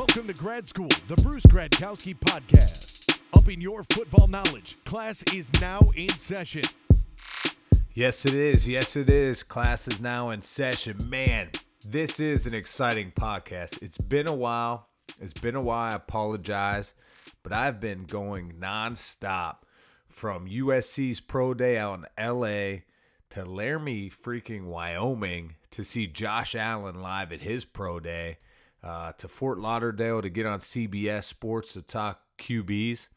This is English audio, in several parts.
Welcome to Grad School, the Bruce Gradkowski podcast. Upping your football knowledge. Class is now in session. Yes, it is. Yes, it is. Class is now in session. Man, this is an exciting podcast. It's been a while. It's been a while. I apologize, but I've been going nonstop from USC's Pro Day out in LA to Laramie, freaking Wyoming, to see Josh Allen live at his Pro Day, uh, to Fort Lauderdale to get on CBS Sports to talk QBs,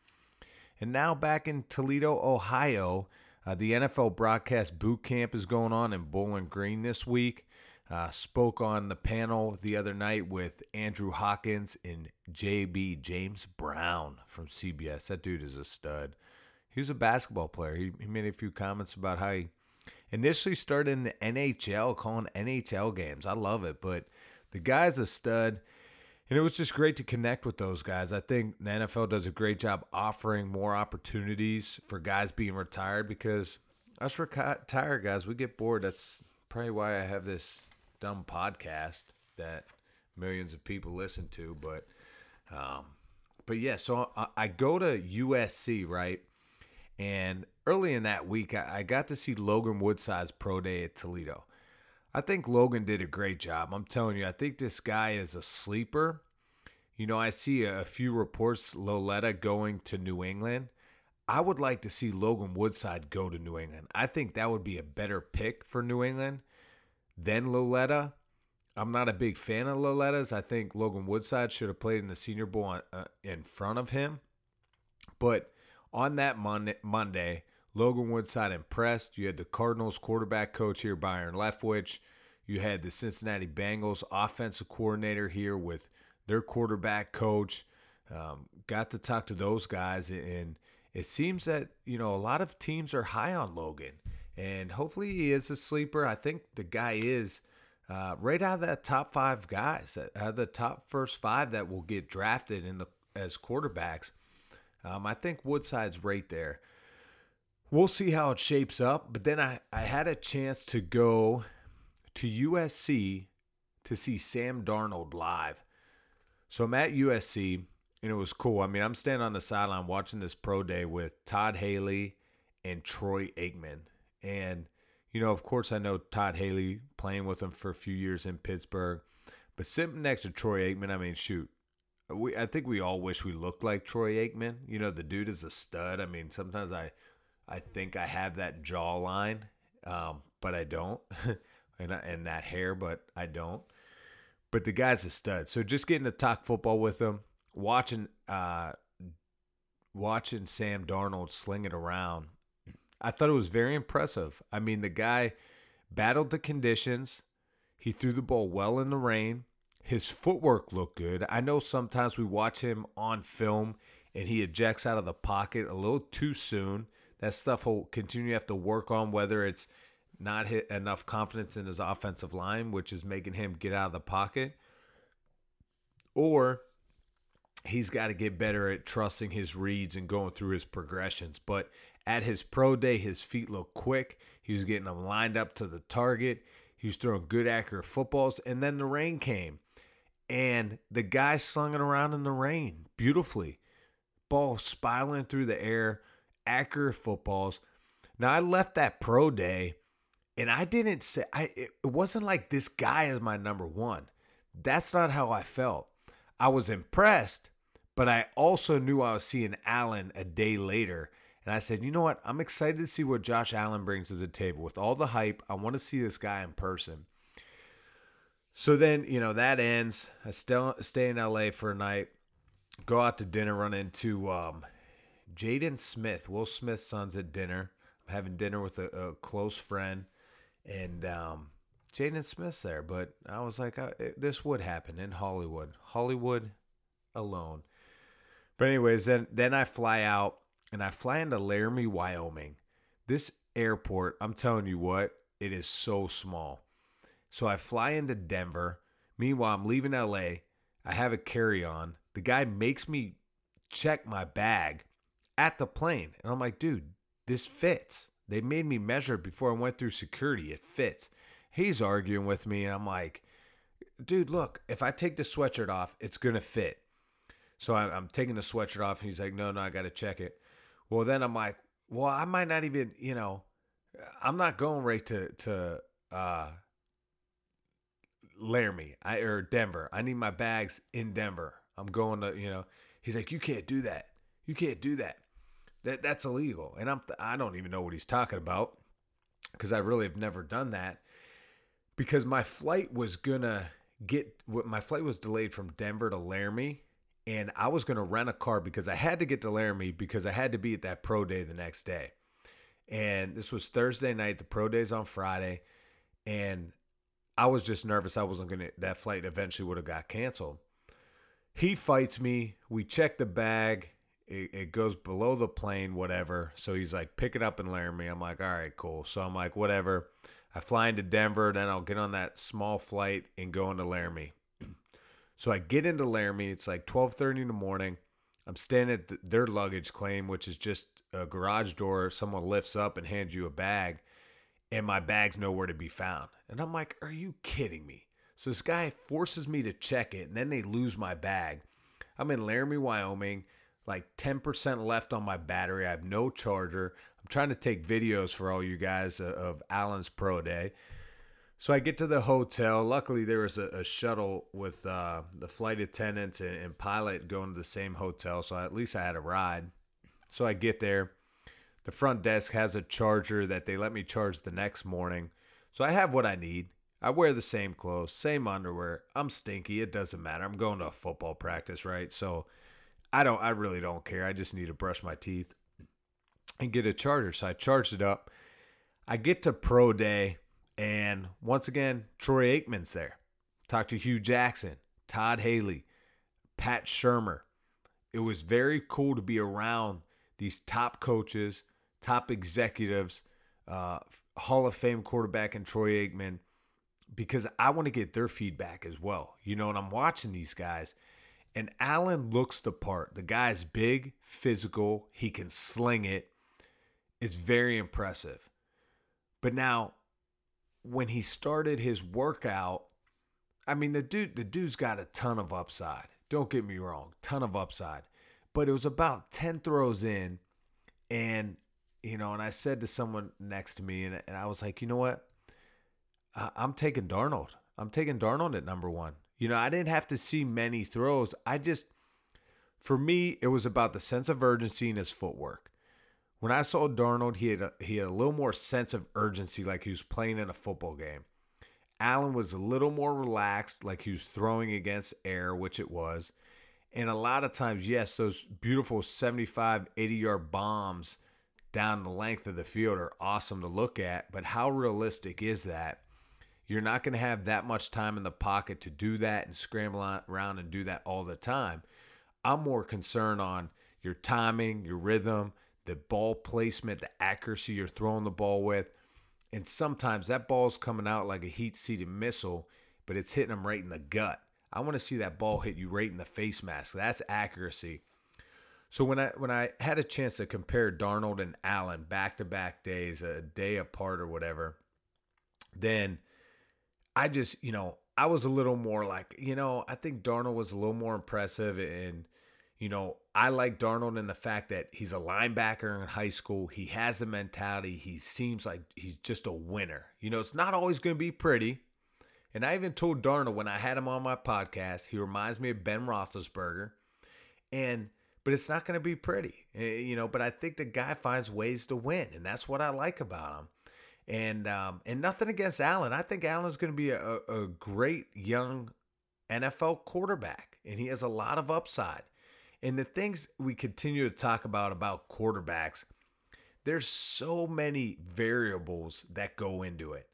and now back in Toledo, Ohio. Uh, the NFL broadcast boot camp is going on in Bowling Green this week. Uh, spoke on the panel the other night with Andrew Hawkins and JB James Brown from CBS. That dude is a stud. He was a basketball player. He, he made a few comments about how he initially started in the NHL, calling NHL games. I love it, but the guy's a stud. And it was just great to connect with those guys. I think the NFL does a great job offering more opportunities for guys being retired because us retired guys, we get bored. That's probably why I have this dumb podcast that millions of people listen to. But, um, but yeah, so I, I go to USC, right? And early in that week, I, I got to see Logan Woodside's pro day at Toledo. I think Logan did a great job. I'm telling you, I think this guy is a sleeper. You know, I see a, few reports Lauletta going to New England. I would like to see Logan Woodside go to New England. I think that would be a better pick for New England than Lauletta. I'm not a big fan of Lauletta's. I think Logan Woodside should have played in the Senior Bowl uh, in front of him. But on that Monday Logan Woodside impressed. You had the Cardinals quarterback coach here, Byron Leftwich. You had the Cincinnati Bengals offensive coordinator here with their quarterback coach. Um, got to talk to those guys, and it seems that you know a lot of teams are high on Logan, and hopefully he is a sleeper. I think the guy is uh, right out of that top five guys, out of the top first five that will get drafted in the as quarterbacks. Um, I think Woodside's right there we'll see how it shapes up. But then I, I had a chance to go to USC to see Sam Darnold live. So I'm at USC and it was cool. I mean, I'm standing on the sideline watching this pro day with Todd Haley and Troy Aikman. And, you know, of course, I know Todd Haley playing with him for a few years in Pittsburgh. But sitting next to Troy Aikman, I mean, shoot, we I think we all wish we looked like Troy Aikman. You know, the dude is a stud. I mean, sometimes I I think I have that jawline, um, but I don't, and and that hair, but I don't. But the guy's a stud. So just getting to talk football with him, watching uh, watching Sam Darnold sling it around, I thought it was very impressive. I mean, the guy battled the conditions. He threw the ball well in the rain. His footwork looked good. I know sometimes we watch him on film and he ejects out of the pocket a little too soon that stuff will continue to have to work on, whether it's not hit enough confidence in his offensive line, which is making him get out of the pocket, or he's got to get better at trusting his reads and going through his progressions. But at his pro day, his feet look quick. He was getting them lined up to the target. He was throwing good, accurate footballs. And then the rain came, and the guy slung it around in the rain beautifully. Ball spiraling through the air accurate footballs. Now I left that pro day and I didn't say I it wasn't like this guy is my number 1. That's not how I felt. I was impressed, but I also knew I was seeing Allen a day later. And I said, you know what? I'm excited to see what Josh Allen brings to the table. With all the hype, I want to see this guy in person. So then, you know, that ends. I still stay in LA for a night, go out to dinner, run into um, Jaden Smith, Will Smith's son's at dinner. I'm having dinner with a, a close friend, and um, Jaden Smith's there. But I was like, uh, this would happen in Hollywood, Hollywood alone. But anyways, then then I fly out and I fly into Laramie, Wyoming. This airport, I'm telling you what, it is so small. So I fly into Denver. Meanwhile, I'm leaving LA. I have a carry on. The guy makes me check my bag at the plane. And I'm like, dude, this fits. They made me measure it before I went through security. It fits. He's arguing with me, and I'm like, dude, look, if I take the sweatshirt off, it's gonna fit. So I'm, taking the sweatshirt off, and he's like, no, no, I gotta check it. Well, then I'm like, well, I might not even, you know, I'm not going right to to uh, Laramie I, or Denver. I need my bags in Denver. I'm going to, you know. He's like, you can't do that. You can't do that. That that's illegal. And I'm I don't even know what he's talking about because I really have never done that. Because my flight was gonna get my flight was delayed from Denver to Laramie, and I was gonna rent a car because I had to get to Laramie because I had to be at that pro day the next day. And this was Thursday night. The pro day's on Friday, and I was just nervous. I wasn't gonna. That flight eventually would have got canceled. He fights me. We check the bag. It, it, goes below the plane, whatever. So he's like, pick it up in Laramie. I'm like, all right, cool. So I'm like, whatever. I fly into Denver, then I'll get on that small flight and go into Laramie. so I get into Laramie. It's like 12:30 in the morning. I'm standing at their luggage claim, which is just a garage door. Someone lifts up and hands you a bag, and my bag's nowhere to be found. And I'm like, are you kidding me? So this guy forces me to check it, and then they lose my bag. I'm in Laramie, Wyoming, like 10% left on my battery. I have no charger. I'm trying to take videos for all you guys of Allen's Pro Day. So I get to the hotel. Luckily, there was a, a shuttle with uh, the flight attendants and, and, pilot going to the same hotel. So at least I had a ride. So I get there. The front desk has a charger that they let me charge the next morning. So I have what I need. I wear the same clothes, same underwear. I'm stinky. It doesn't matter. I'm going to a football practice, right? So I don't. I really don't care. I just need to brush my teeth and get a charger. So I charged it up. I get to pro day, and once again, Troy Aikman's there. Talked to Hue Jackson, Todd Haley, Pat Shurmur. It was very cool to be around these top coaches, top executives, uh, Hall of Fame quarterback and Troy Aikman, because I want to get their feedback as well. You know, and I'm watching these guys, and Allen looks the part. The guy's big, physical, he can sling it. It's very impressive. But now, when he started his workout, I mean the dude the dude's got a ton of upside. Don't get me wrong, ton of upside. But it was about 10 throws in and you know, and I said to someone next to me and, and I was like, "You know what? I, I'm taking Darnold. I'm taking Darnold at number 1." You know, I didn't have to see many throws. I just for me, it was about the sense of urgency in his footwork. When I saw Darnold, he had a, he had a little more sense of urgency, like he was playing in a football game. Allen was a little more relaxed, like he was throwing against air, which it was. And a lot of times, yes, those beautiful 75, 80 yard bombs down the length of the field are awesome to look at. But how realistic is that? You're not going to have that much time in the pocket to do that and scramble around and do that all the time. I'm more concerned on your timing, your rhythm, the ball placement, the accuracy you're throwing the ball with. And sometimes that ball's coming out like a heat seated missile, but it's hitting them right in the gut. I want to see that ball hit you right in the face mask. That's accuracy. So when I when I had a chance to compare Darnold and Allen back to back days, a day apart or whatever, then I just, you know, I was a little more like, you know, I think Darnold was a little more impressive and you know, I like Darnold in the fact that he's a linebacker in high school. He has a mentality. He seems like he's just a winner. You know, it's not always going to be pretty. And I even told Darnold when I had him on my podcast, he reminds me of Ben Roethlisberger. And but it's not going to be pretty, eh, you know. But I think the guy finds ways to win, and that's what I like about him. And um, and nothing against Allen. I think Allen's going to be a, a great young NFL quarterback, and he has a lot of upside. And the things we continue to talk about about quarterbacks, there's so many variables that go into it.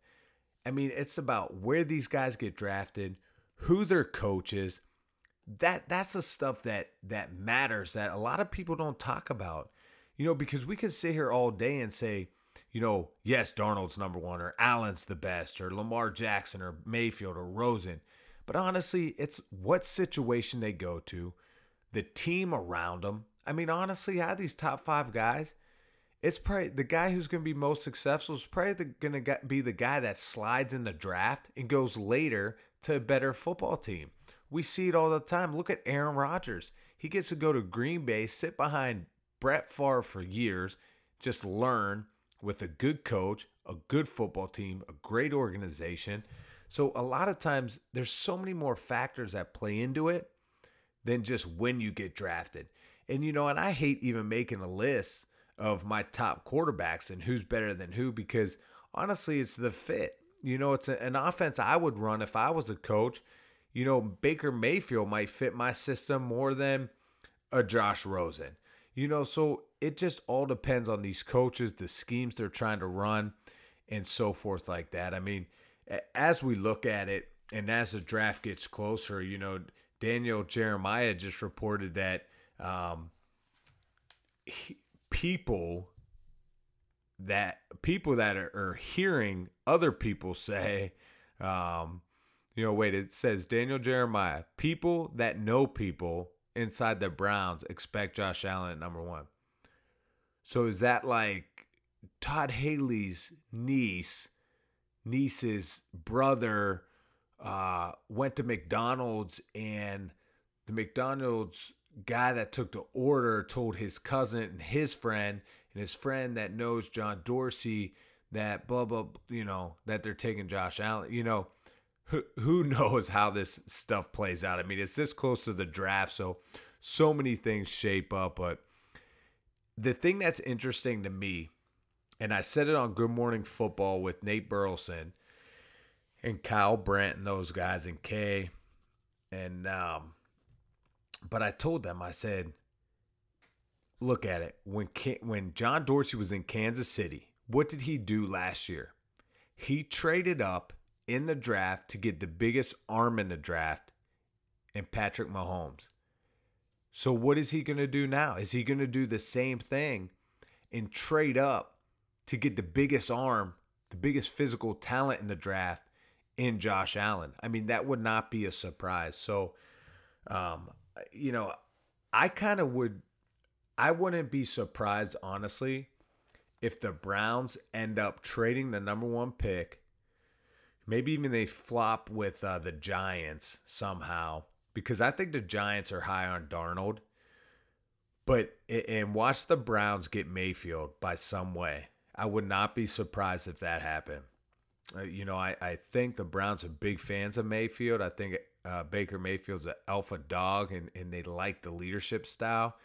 I mean, it's about where these guys get drafted, who their coach is. That that's the stuff that that matters that a lot of people don't talk about. You know, because we can sit here all day and say, you know, yes, Darnold's number one, or Allen's the best, or Lamar Jackson, or Mayfield, or Rosen. But honestly, it's what situation they go to, the team around them. I mean, honestly, out of these top five guys, it's probably the guy who's going to be most successful is probably going to be the guy that slides in the draft and goes later to a better football team. We see it all the time. Look at Aaron Rodgers. He gets to go to Green Bay, sit behind Brett Favre for years, just learn with a good coach, a good football team, a great organization. So a lot of times there's so many more factors that play into it than just when you get drafted. And you know, and I hate even making a list of my top quarterbacks and who's better than who because honestly, it's the fit. You know, it's an offense I would run if I was a coach. You know, Baker Mayfield might fit my system more than a Josh Rosen. You know, so it just all depends on these coaches, the schemes they're trying to run, and so forth like that. I mean, as we look at it, and as the draft gets closer, you know, Daniel Jeremiah just reported that um, he, people that people that are, are, hearing other people say, um, you know, wait, it says Daniel Jeremiah, people that know people inside the Browns expect Josh Allen at number one. So is that like Todd Haley's niece, niece's brother uh, went to McDonald's and the McDonald's guy that took the order told his cousin and his friend and his friend that knows John Dorsey that blah blah you know that they're taking Josh Allen. You know, who who knows how this stuff plays out. I mean, it's this close to the draft, so so many things shape up, but the thing that's interesting to me, and I said it on Good Morning Football with Nate Burleson and Kyle Brandt and those guys and Kay, and um, but I told them I said, look at it when when John Dorsey was in Kansas City, what did he do last year? He traded up in the draft to get the biggest arm in the draft, and Patrick Mahomes. So what is he going to do now? Is he going to do the same thing and trade up to get the biggest arm, the biggest physical talent in the draft in Josh Allen? I mean, that would not be a surprise. So, um, you know, I kind of would, I wouldn't be surprised, honestly, if the Browns end up trading the number one pick. Maybe even they flop with uh, the Giants somehow because I think the Giants are high on Darnold. But and watch the Browns get Mayfield by some way. I would not be surprised if that happened. Uh, you know, I, I think the Browns are big fans of Mayfield. I think uh, Baker Mayfield's an alpha dog and, and they like the leadership style.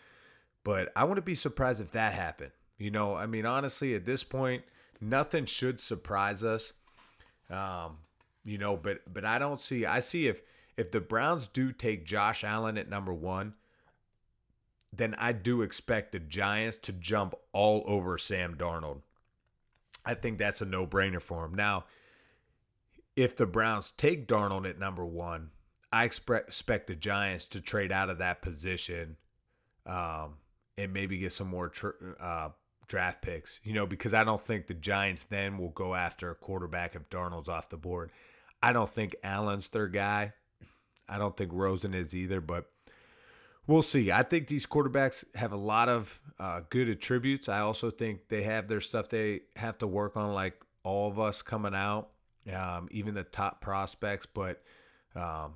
But I wouldn't be surprised if that happened. You know, I mean, honestly, at this point, nothing should surprise us. Um, you know, but but I don't see. I see if if the Browns do take Josh Allen at number one, then I do expect the Giants to jump all over Sam Darnold. I think that's a no brainer for him. Now, if the Browns take Darnold at number one, I expect the Giants to trade out of that position um, and maybe get some more tr- uh, draft picks, you know, because I don't think the Giants then will go after a quarterback if Darnold's off the board. I don't think Allen's their guy. I don't think Rosen is either, but we'll see. I think these quarterbacks have a lot of uh, good attributes. I also think they have their stuff they have to work on, like all of us coming out, um, even the top prospects. But, um,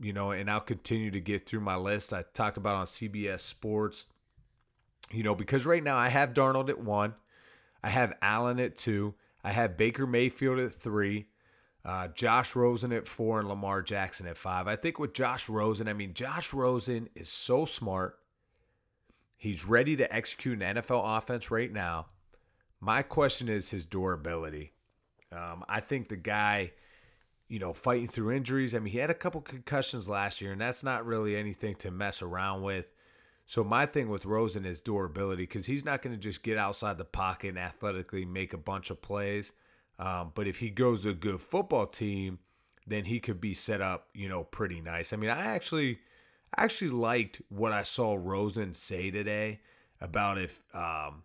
you know, and I'll continue to get through my list. I talked about on CBS Sports, you know, because right now I have Darnold at one, I have Allen at two, I have Baker Mayfield at three. Uh, Josh Rosen at four and Lamar Jackson at five. I think with Josh Rosen, I mean, Josh Rosen is so smart. He's ready to execute an NFL offense right now. My question is his durability. Um, I think the guy, you know, fighting through injuries. I mean, he had a couple concussions last year, and that's not really anything to mess around with. So my thing with Rosen is durability because he's not going to just get outside the pocket and athletically make a bunch of plays. Um, but if he goes to a good football team, then he could be set up, you know, pretty nice. I mean, I actually, actually liked what I saw Rosen say today about if, um,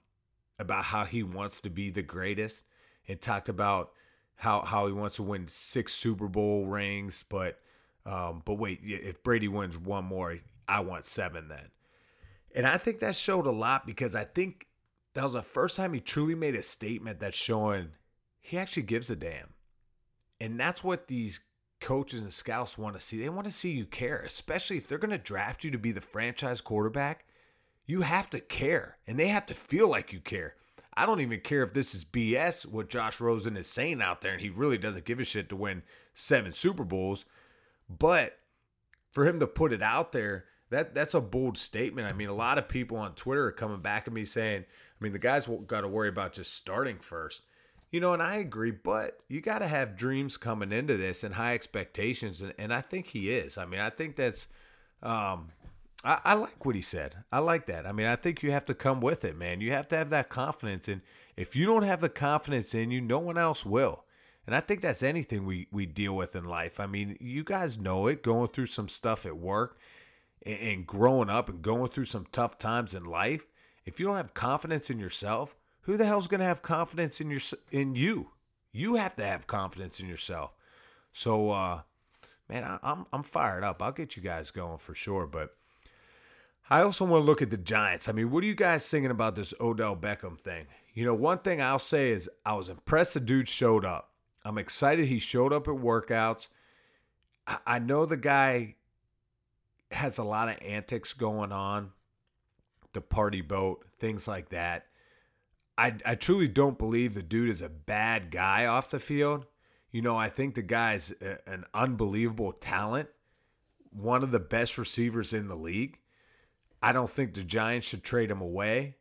about how he wants to be the greatest, and talked about how how he wants to win six Super Bowl rings, but, um, but wait, if Brady wins one more, I want seven then. And I think that showed a lot because I think that was the first time he truly made a statement that's showing he actually gives a damn. And that's what these coaches and scouts want to see. They want to see you care, especially if they're going to draft you to be the franchise quarterback. You have to care, and they have to feel like you care. I don't even care if this is BS what Josh Rosen is saying out there, and he really doesn't give a shit to win seven Super Bowls. But for him to put it out there, that that's a bold statement. I mean, a lot of people on Twitter are coming back at me saying, I mean, the guys got to worry about just starting first. You know, and I agree, but you got to have dreams coming into this and high expectations, and, and I think he is. I mean, I think that's, um, I, I like what he said. I like that. I mean, I think you have to come with it, man. You have to have that confidence, and if you don't have the confidence in you, no one else will. And I think that's anything we we deal with in life. I mean, you guys know it, going through some stuff at work, and, and growing up, and going through some tough times in life. If you don't have confidence in yourself, who the hell's going to have confidence in your in you? You have to have confidence in yourself. So, uh, man, I, I'm I'm fired up. I'll get you guys going for sure. But I also want to look at the Giants. I mean, what are you guys thinking about this Odell Beckham thing? You know, one thing I'll say is I was impressed the dude showed up. I'm excited he showed up at workouts. I, I know the guy has a lot of antics going on, the party boat, things like that. I, I truly don't believe the dude is a bad guy off the field. You know, I think the guy's a, an unbelievable talent, one of the best receivers in the league. I don't think the Giants should trade him away.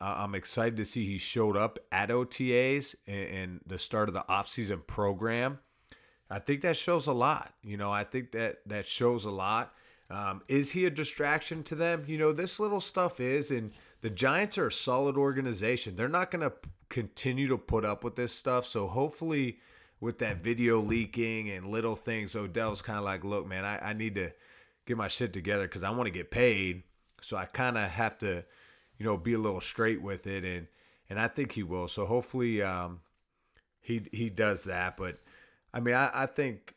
Uh, I'm excited to see he showed up at OTAs and, the start of the offseason program. I think that shows a lot. You know, I think that that shows a lot. Um, is he a distraction to them? You know, this little stuff is, and the Giants are a solid organization. They're not going to continue to put up with this stuff. So hopefully, with that video leaking and little things, Odell's kind of like, look, man, I, I need to get my shit together because I want to get paid. So I kind of have to, you know, be a little straight with it, and and I think he will. So hopefully, um, he he does that. But I mean, I, I think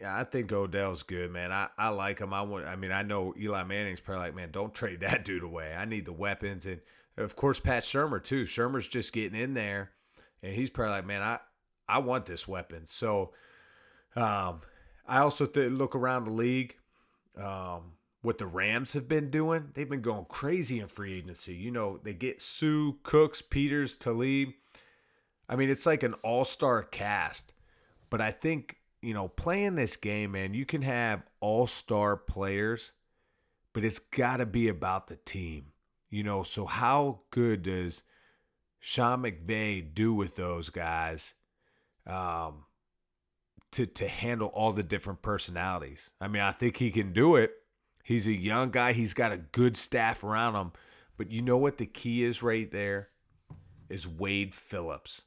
yeah, I think Odell's good, man. I, I like him. I want. I mean, I know Eli Manning's probably like, man, don't trade that dude away. I need the weapons, and of course Pat Shurmur too. Shurmur's just getting in there, and he's probably like, man, I I want this weapon. So, um, I also th- look around the league. Um, what the Rams have been doing, they've been going crazy in free agency. You know, they get Suh, Cooks, Peters, Talib. I mean, it's like an all-star cast. But I think you know, playing this game, man, you can have all star players, but it's got to be about the team. You know, so how good does Sean McVay do with those guys um, to, to handle all the different personalities? I mean, I think he can do it. He's a young guy, he's got a good staff around him. But you know what the key is right there? Is Wade Phillips.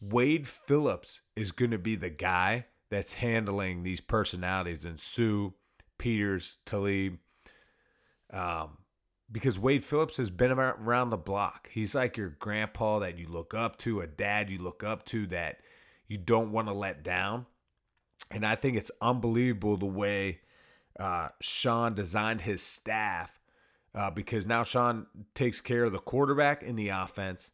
Wade Phillips is going to be the guy that's handling these personalities and Suh, Peters, Talib. Um, because Wade Phillips has been around the block. He's like your grandpa that you look up to, a dad you look up to that you don't want to let down. And I think it's unbelievable the way uh, Sean designed his staff uh, because now Sean takes care of the quarterback in the offense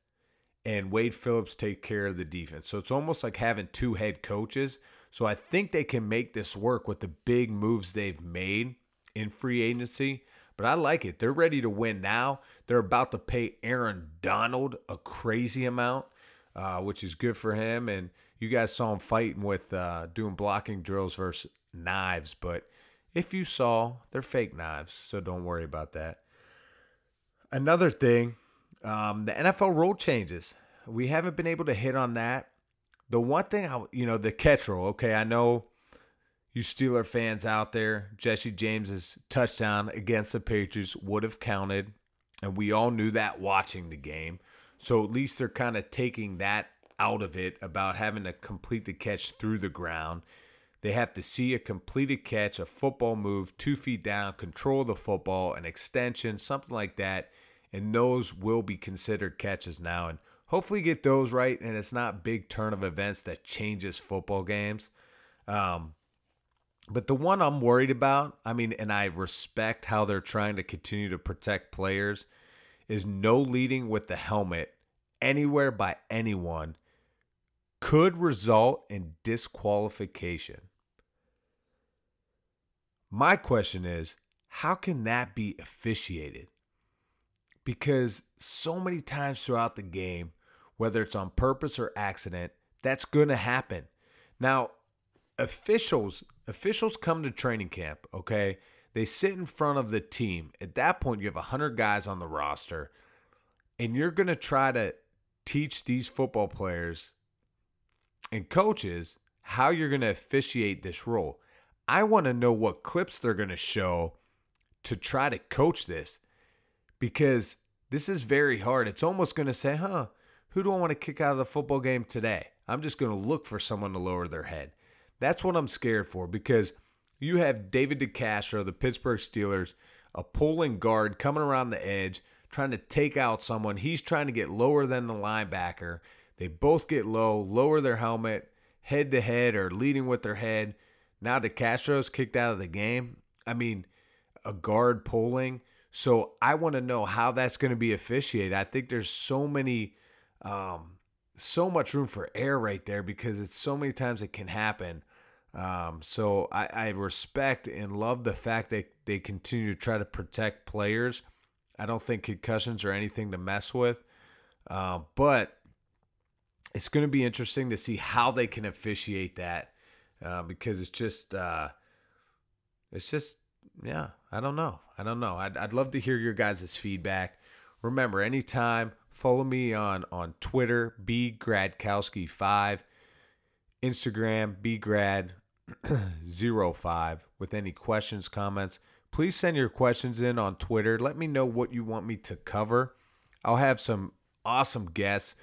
and Wade Phillips take care of the defense. So it's almost like having two head coaches so I think they can make this work with the big moves they've made in free agency. But I like it. They're ready to win now. They're about to pay Aaron Donald a crazy amount, uh, which is good for him. And you guys saw him fighting with uh, doing blocking drills versus knives. But if you saw, they're fake knives. So don't worry about that. Another thing, um, the NFL rule changes. We haven't been able to hit on that the one thing I, you know, the catch rule. Okay, I know you Steeler fans out there, Jesse James's touchdown against the Patriots would have counted, and we all knew that watching the game. So at least they're kind of taking that out of it about having to complete the catch through the ground. They have to see a completed catch, a football move, two feet down, control the football, an extension, something like that, and those will be considered catches now. And hopefully get those right and it's not big turn of events that changes football games um, but the one i'm worried about i mean and i respect how they're trying to continue to protect players is no leading with the helmet anywhere by anyone could result in disqualification My question is, how can that be officiated? Because so many times throughout the game, whether it's on purpose or accident, that's going to happen. Now, officials officials come to training camp, okay? They sit in front of the team. At that point, you have 100 guys on the roster, and you're going to try to teach these football players and coaches how you're going to officiate this role. I want to know what clips they're going to show to try to coach this because this is very hard. It's almost going to say, huh, who do I want to kick out of the football game today? I'm just going to look for someone to lower their head. That's what I'm scared for because you have David DeCastro, the Pittsburgh Steelers, a pulling guard coming around the edge, trying to take out someone. He's trying to get lower than the linebacker. They both get low, lower their helmet, head to head, or leading with their head. Now DeCastro's kicked out of the game. I mean, a guard pulling. So I want to know how that's going to be officiated. I think there's so many, um, so much room for error right there because it's so many times it can happen. Um, so I, I respect and love the fact that they continue to try to protect players. I don't think concussions are anything to mess with, uh, but it's going to be interesting to see how they can officiate that uh, because it's just uh, it's just yeah I don't know I don't know I'd, I'd love to hear your guys' feedback. Remember, anytime follow me on on Twitter b gradkowski five, Instagram b grad 05 with any questions, comments. Please send your questions in on Twitter. Let me know what you want me to cover. I'll have some awesome guests.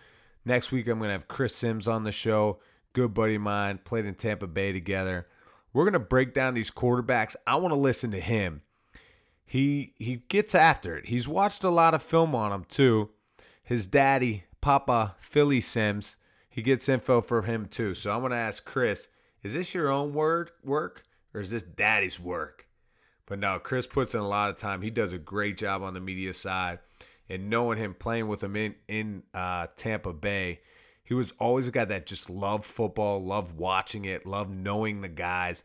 Next week, I'm going to have Chris Simms on the show. Good buddy of mine, played in Tampa Bay together. We're going to break down these quarterbacks. I want to listen to him. He he gets after it. He's watched a lot of film on him too. His daddy, Papa Philly Simms, he gets info for him too. So I want to ask Chris is this your own word work or is this daddy's work? But no, Chris puts in a lot of time. He does a great job on the media side. And knowing him playing with him in, in uh, Tampa Bay, he was always a guy that just loved football, loved watching it, loved knowing the guys.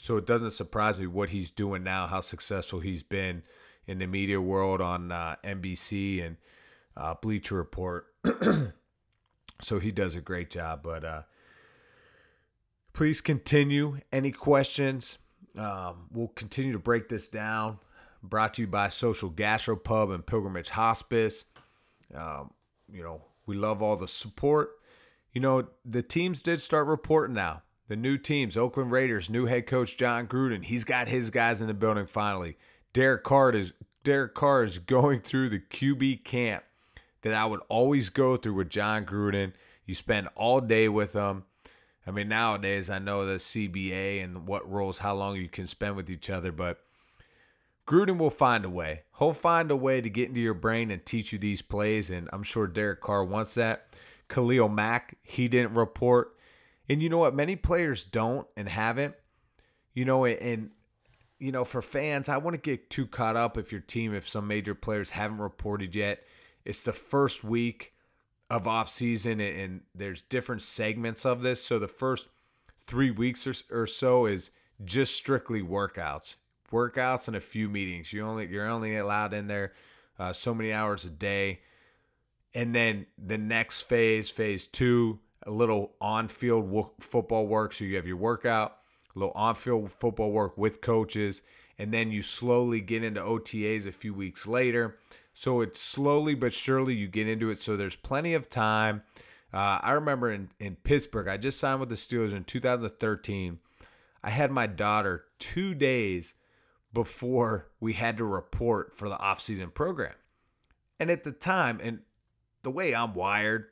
So it doesn't surprise me what he's doing now, how successful he's been in the media world on uh, NBC and uh, Bleacher Report. so he does a great job. But uh, Please continue. Any questions? Um, we'll continue to break this down. Brought to you by Social Gastropub and Pilgrimage Hospice. Um, you know, we love all the support. You know, the teams did start reporting now. The new teams, Oakland Raiders, new head coach Jon Gruden. He's got his guys in the building finally. Derek Carr is Derek Carr is going through the QB camp that I would always go through with Jon Gruden. You spend all day with them. I mean, nowadays I know the CBA and what rules, how long you can spend with each other, but Gruden will find a way. He'll find a way to get into your brain and teach you these plays, and I'm sure Derek Carr wants that. Khalil Mack, he didn't report. And you know what? Many players don't and haven't. You know, and you know, for fans, I want to get too caught up if your team, if some major players haven't reported yet. It's the first week of off season and there's different segments of this. So the first three weeks or, so is just strictly workouts, workouts and a few meetings. You only you're only allowed in there uh, so many hours a day, and then the next phase, phase two, a little on-field wo- football work. So you have your workout, a little on-field football work with coaches, and then you slowly get into OTAs a few weeks later so it's slowly but surely you get into it. So there's plenty of time. Uh, I remember in, in Pittsburgh, I just signed with the Steelers in 2013. I had my daughter two days before we had to report for the offseason program. And at the time, and the way I'm wired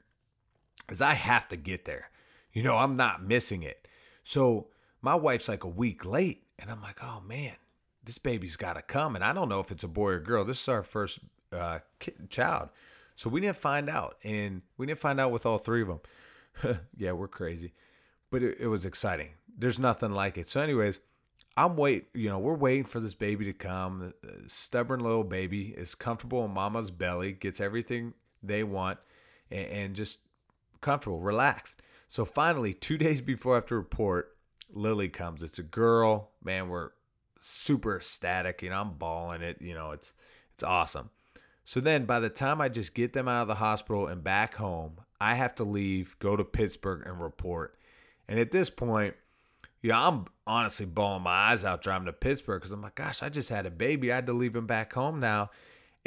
is I have to get there. You know, I'm not missing it. So my wife's like a week late. And I'm like, oh man, this baby's got to come. And I don't know if it's a boy or girl. This is our first uh, kid, child. So we didn't find out, and we didn't find out with all three of them. yeah, we're crazy, but it, it was exciting. There's nothing like it. So, anyways, I'm wait. You know, we're waiting for this baby to come. The stubborn little baby is comfortable in mama's belly, gets everything they want, and, and just comfortable, relaxed. So finally, two days before I have to report, Lily comes. It's a girl. Man, we're super ecstatic. You know, I'm balling it. You know, it's it's awesome. So then by the time I just get them out of the hospital and back home, I have to leave, go to Pittsburgh and report. And at this point, you know, I'm honestly bawling my eyes out driving to Pittsburgh because I'm like, gosh, I just had a baby. I had to leave him back home now.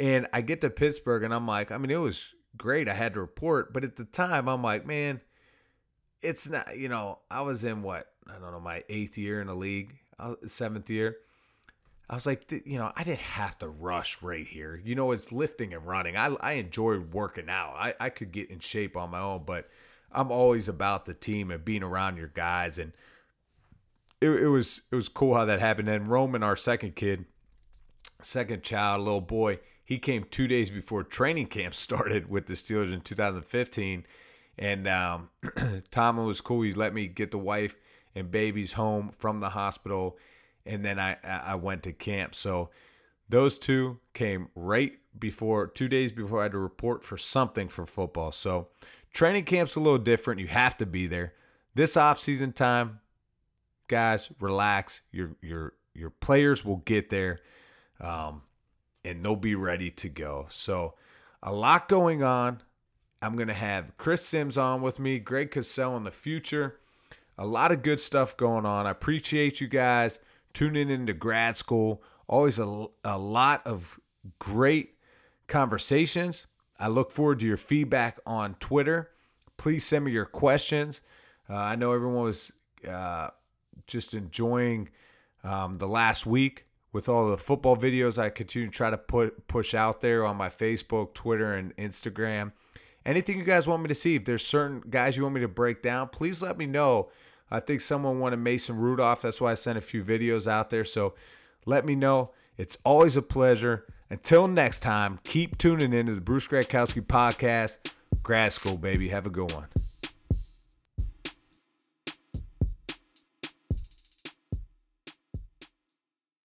And I get to Pittsburgh and I'm like, I mean, it was great. I had to report. But at the time, I'm like, man, it's not, you know, I was in what, I don't know, my eighth year in the league, seventh year. I was like, you know, I didn't have to rush right here. You know, it's lifting and running. I, I enjoy working out. I, I could get in shape on my own, but I'm always about the team and being around your guys. And it, it was it was cool how that happened. And Roman, our second kid, second child, little boy, he came two days before training camp started with the Steelers in 2015. And um, Tom was cool. He let me get the wife and babies home from the hospital, and then I I went to camp. So those two came right before two days before I had to report for something for football. So training camp's a little different. You have to be there. This off season time, guys, relax. Your your your players will get there. Um, and they'll be ready to go. So, a lot going on. I'm going to have Chris Simms on with me, Greg Cosell in the future. A lot of good stuff going on. I appreciate you guys tuning into grad school. Always a, a lot of great conversations. I look forward to your feedback on Twitter. Please send me your questions. Uh, I know everyone was uh, just enjoying um, the last week with all the football videos I continue to try to put push out there on my Facebook, Twitter, and Instagram. Anything you guys want me to see, if there's certain guys you want me to break down, please let me know. I think someone wanted Mason Rudolph. That's why I sent a few videos out there. So let me know. It's always a pleasure. Until next time, keep tuning into the Bruce Gradkowski podcast. Grad school, baby. Have a good one.